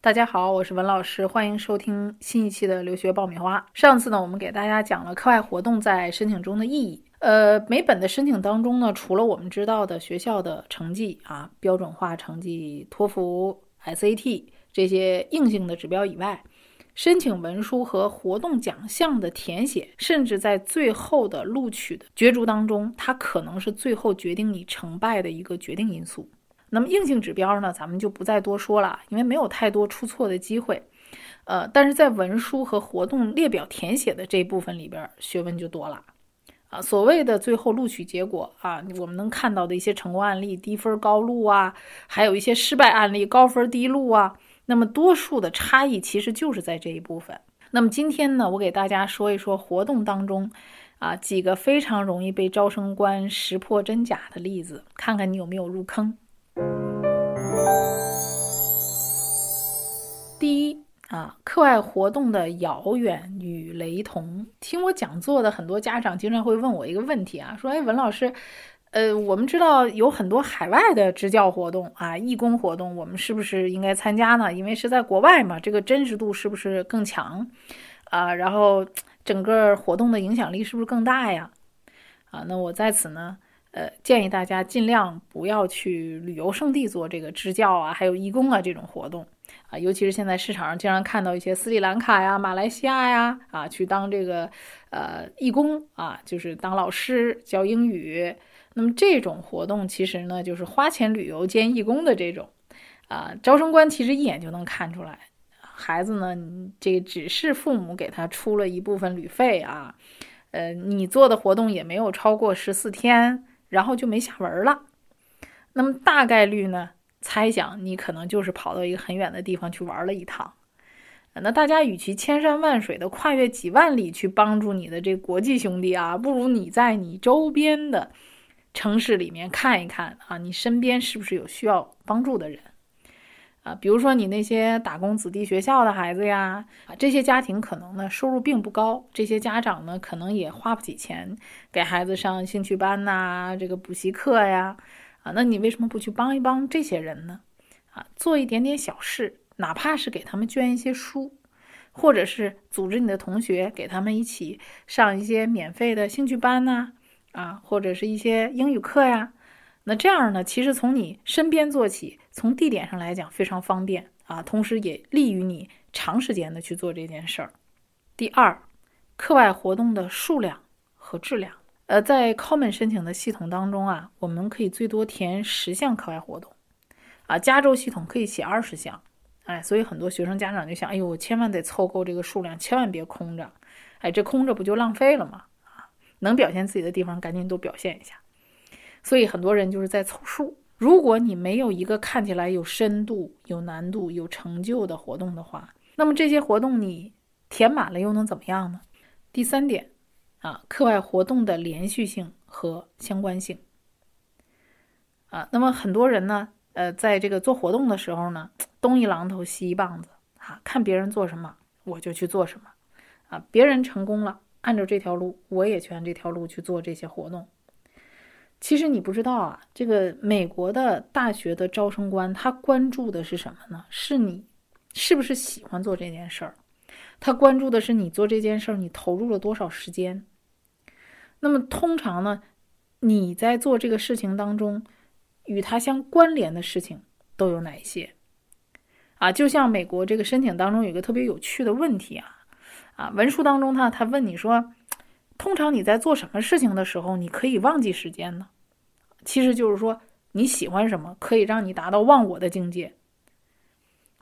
大家好，我是文老师，欢迎收听新一期的留学爆米花。上次呢，我们给大家讲了课外活动在申请中的意义。呃，每本的申请当中呢，除了我们知道的学校的成绩啊，标准化成绩、托福、SAT 这些硬性的指标以外，申请文书和活动奖项的填写，甚至在最后的录取的角逐当中，它可能是最后决定你成败的一个决定因素。那么硬性指标呢，咱们就不再多说了，因为没有太多出错的机会。呃，但是在文书和活动列表填写的这一部分里边，学问就多了。啊，所谓的最后录取结果啊，我们能看到的一些成功案例，低分高录啊，还有一些失败案例，高分低录啊。那么多数的差异其实就是在这一部分。那么今天呢，我给大家说一说活动当中啊几个非常容易被招生官识破真假的例子，看看你有没有入坑。第一。啊，课外活动的遥远与雷同。听我讲座的很多家长经常会问我一个问题啊，说：“哎，文老师，呃，我们知道有很多海外的支教活动啊，义工活动，我们是不是应该参加呢？因为是在国外嘛，这个真实度是不是更强啊？然后整个活动的影响力是不是更大呀？啊，那我在此呢，呃，建议大家尽量不要去旅游胜地做这个支教啊，还有义工啊这种活动。”啊，尤其是现在市场上经常看到一些斯里兰卡呀、马来西亚呀，啊，去当这个呃义工啊，就是当老师教英语。那么这种活动其实呢，就是花钱旅游兼义工的这种。啊，招生官其实一眼就能看出来，孩子呢，这只是父母给他出了一部分旅费啊，呃，你做的活动也没有超过十四天，然后就没下文了。那么大概率呢？猜想你可能就是跑到一个很远的地方去玩了一趟，那大家与其千山万水的跨越几万里去帮助你的这国际兄弟啊，不如你在你周边的城市里面看一看啊，你身边是不是有需要帮助的人啊？比如说你那些打工子弟学校的孩子呀，啊，这些家庭可能呢收入并不高，这些家长呢可能也花不起钱给孩子上兴趣班呐，这个补习课呀。啊，那你为什么不去帮一帮这些人呢？啊，做一点点小事，哪怕是给他们捐一些书，或者是组织你的同学给他们一起上一些免费的兴趣班呐，啊，或者是一些英语课呀。那这样呢，其实从你身边做起，从地点上来讲非常方便啊，同时也利于你长时间的去做这件事儿。第二，课外活动的数量和质量。呃，在 Common 申请的系统当中啊，我们可以最多填十项课外活动，啊，加州系统可以写二十项，哎，所以很多学生家长就想，哎呦，我千万得凑够这个数量，千万别空着，哎，这空着不就浪费了吗？啊，能表现自己的地方赶紧都表现一下，所以很多人就是在凑数。如果你没有一个看起来有深度、有难度、有成就的活动的话，那么这些活动你填满了又能怎么样呢？第三点。啊，课外活动的连续性和相关性。啊，那么很多人呢，呃，在这个做活动的时候呢，东一榔头西一棒子，啊，看别人做什么我就去做什么，啊，别人成功了，按照这条路，我也去按这条路去做这些活动。其实你不知道啊，这个美国的大学的招生官他关注的是什么呢？是你是不是喜欢做这件事儿？他关注的是你做这件事儿，你投入了多少时间。那么通常呢，你在做这个事情当中，与他相关联的事情都有哪一些？啊，就像美国这个申请当中有一个特别有趣的问题啊，啊，文书当中他他问你说，通常你在做什么事情的时候，你可以忘记时间呢？其实就是说你喜欢什么，可以让你达到忘我的境界。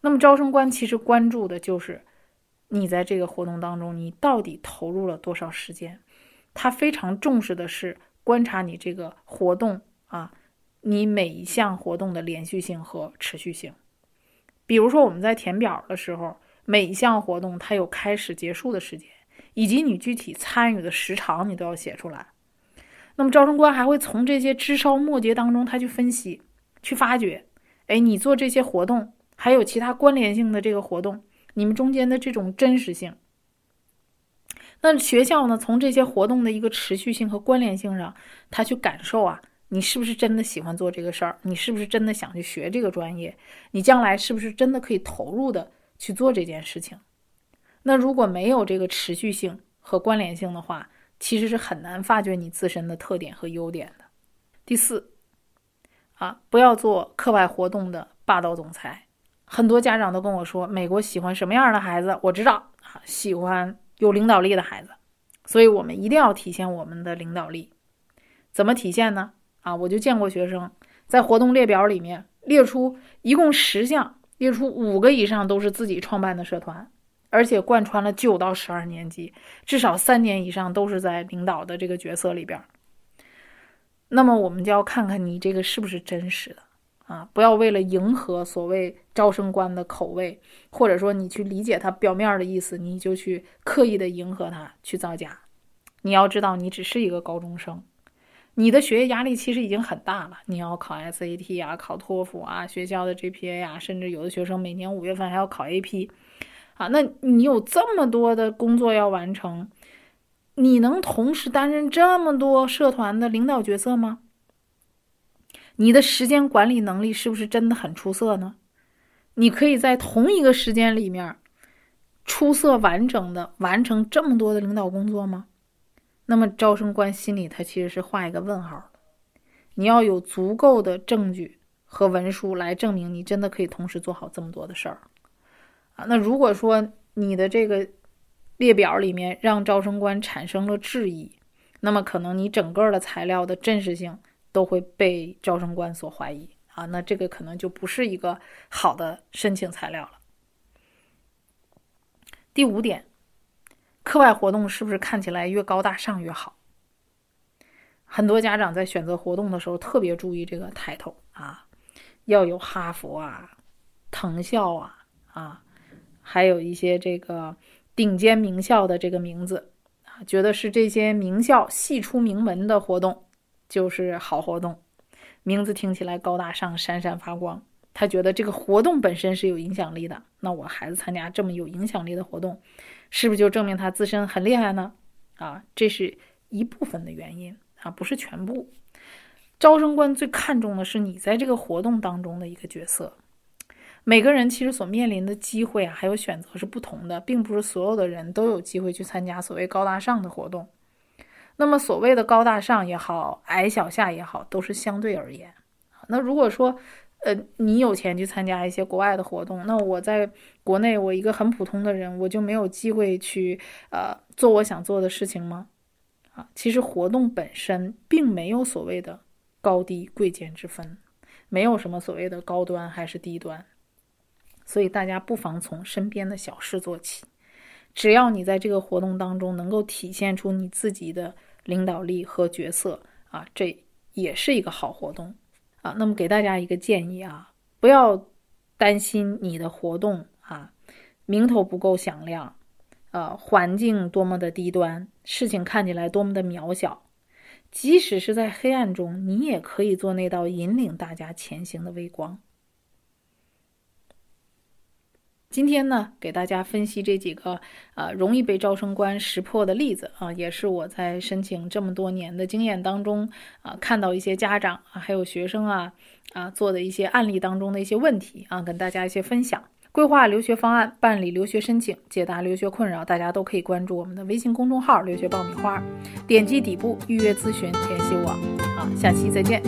那么招生官其实关注的就是你在这个活动当中，你到底投入了多少时间。他非常重视的是观察你这个活动啊，你每一项活动的连续性和持续性。比如说我们在填表的时候，每一项活动它有开始、结束的时间，以及你具体参与的时长，你都要写出来。那么招生官还会从这些枝梢末节当中，他去分析、去发掘，哎，你做这些活动还有其他关联性的这个活动，你们中间的这种真实性。那学校呢？从这些活动的一个持续性和关联性上，他去感受啊，你是不是真的喜欢做这个事儿？你是不是真的想去学这个专业？你将来是不是真的可以投入的去做这件事情？那如果没有这个持续性和关联性的话，其实是很难发掘你自身的特点和优点的。第四，啊，不要做课外活动的霸道总裁。很多家长都跟我说，美国喜欢什么样的孩子？我知道啊，喜欢有领导力的孩子。所以我们一定要体现我们的领导力。怎么体现呢？啊，我就见过学生在活动列表里面列出一共十项，列出五个以上都是自己创办的社团。而且贯穿了九到十二年级，至少三年以上都是在领导的这个角色里边。那么我们就要看看你这个是不是真实的啊！不要为了迎合所谓招生官的口味，或者说你去理解他表面的意思，你就去刻意的迎合他去造假。你要知道，你只是一个高中生，你的学业压力其实已经很大了。你要考 SAT 啊，考托福啊，学校的 GPA 啊，甚至有的学生每年五月份还要考 AP。啊，那你有这么多的工作要完成，你能同时担任这么多社团的领导角色吗？你的时间管理能力是不是真的很出色呢？你可以在同一个时间里面出色完整的完成这么多的领导工作吗？那么招生官心里他其实是画一个问号的。你要有足够的证据和文书来证明你真的可以同时做好这么多的事儿。啊，那如果说你的这个列表里面让招生官产生了质疑，那么可能你整个的材料的真实性都会被招生官所怀疑啊，那这个可能就不是一个好的申请材料了。第五点，课外活动是不是看起来越高大上越好？很多家长在选择活动的时候特别注意这个抬头啊，要有哈佛啊、藤校啊啊。还有一些这个顶尖名校的这个名字啊，觉得是这些名校系出名门的活动就是好活动，名字听起来高大上、闪闪发光。他觉得这个活动本身是有影响力的，那我孩子参加这么有影响力的活动，是不是就证明他自身很厉害呢？啊，这是一部分的原因啊，不是全部。招生官最看重的是你在这个活动当中的一个角色。每个人其实所面临的机会啊，还有选择是不同的，并不是所有的人都有机会去参加所谓高大上的活动。那么，所谓的高大上也好，矮小下也好，都是相对而言。那如果说，呃，你有钱去参加一些国外的活动，那我在国内，我一个很普通的人，我就没有机会去呃做我想做的事情吗？啊，其实活动本身并没有所谓的高低贵贱之分，没有什么所谓的高端还是低端。所以大家不妨从身边的小事做起，只要你在这个活动当中能够体现出你自己的领导力和角色啊，这也是一个好活动啊。那么给大家一个建议啊，不要担心你的活动啊名头不够响亮，呃，环境多么的低端，事情看起来多么的渺小，即使是在黑暗中，你也可以做那道引领大家前行的微光。今天呢，给大家分析这几个呃容易被招生官识破的例子啊，也是我在申请这么多年的经验当中啊，看到一些家长啊，还有学生啊啊做的一些案例当中的一些问题啊，跟大家一些分享。规划留学方案，办理留学申请，解答留学困扰，大家都可以关注我们的微信公众号“留学爆米花”，点击底部预约咨询，联系我。好，下期再见。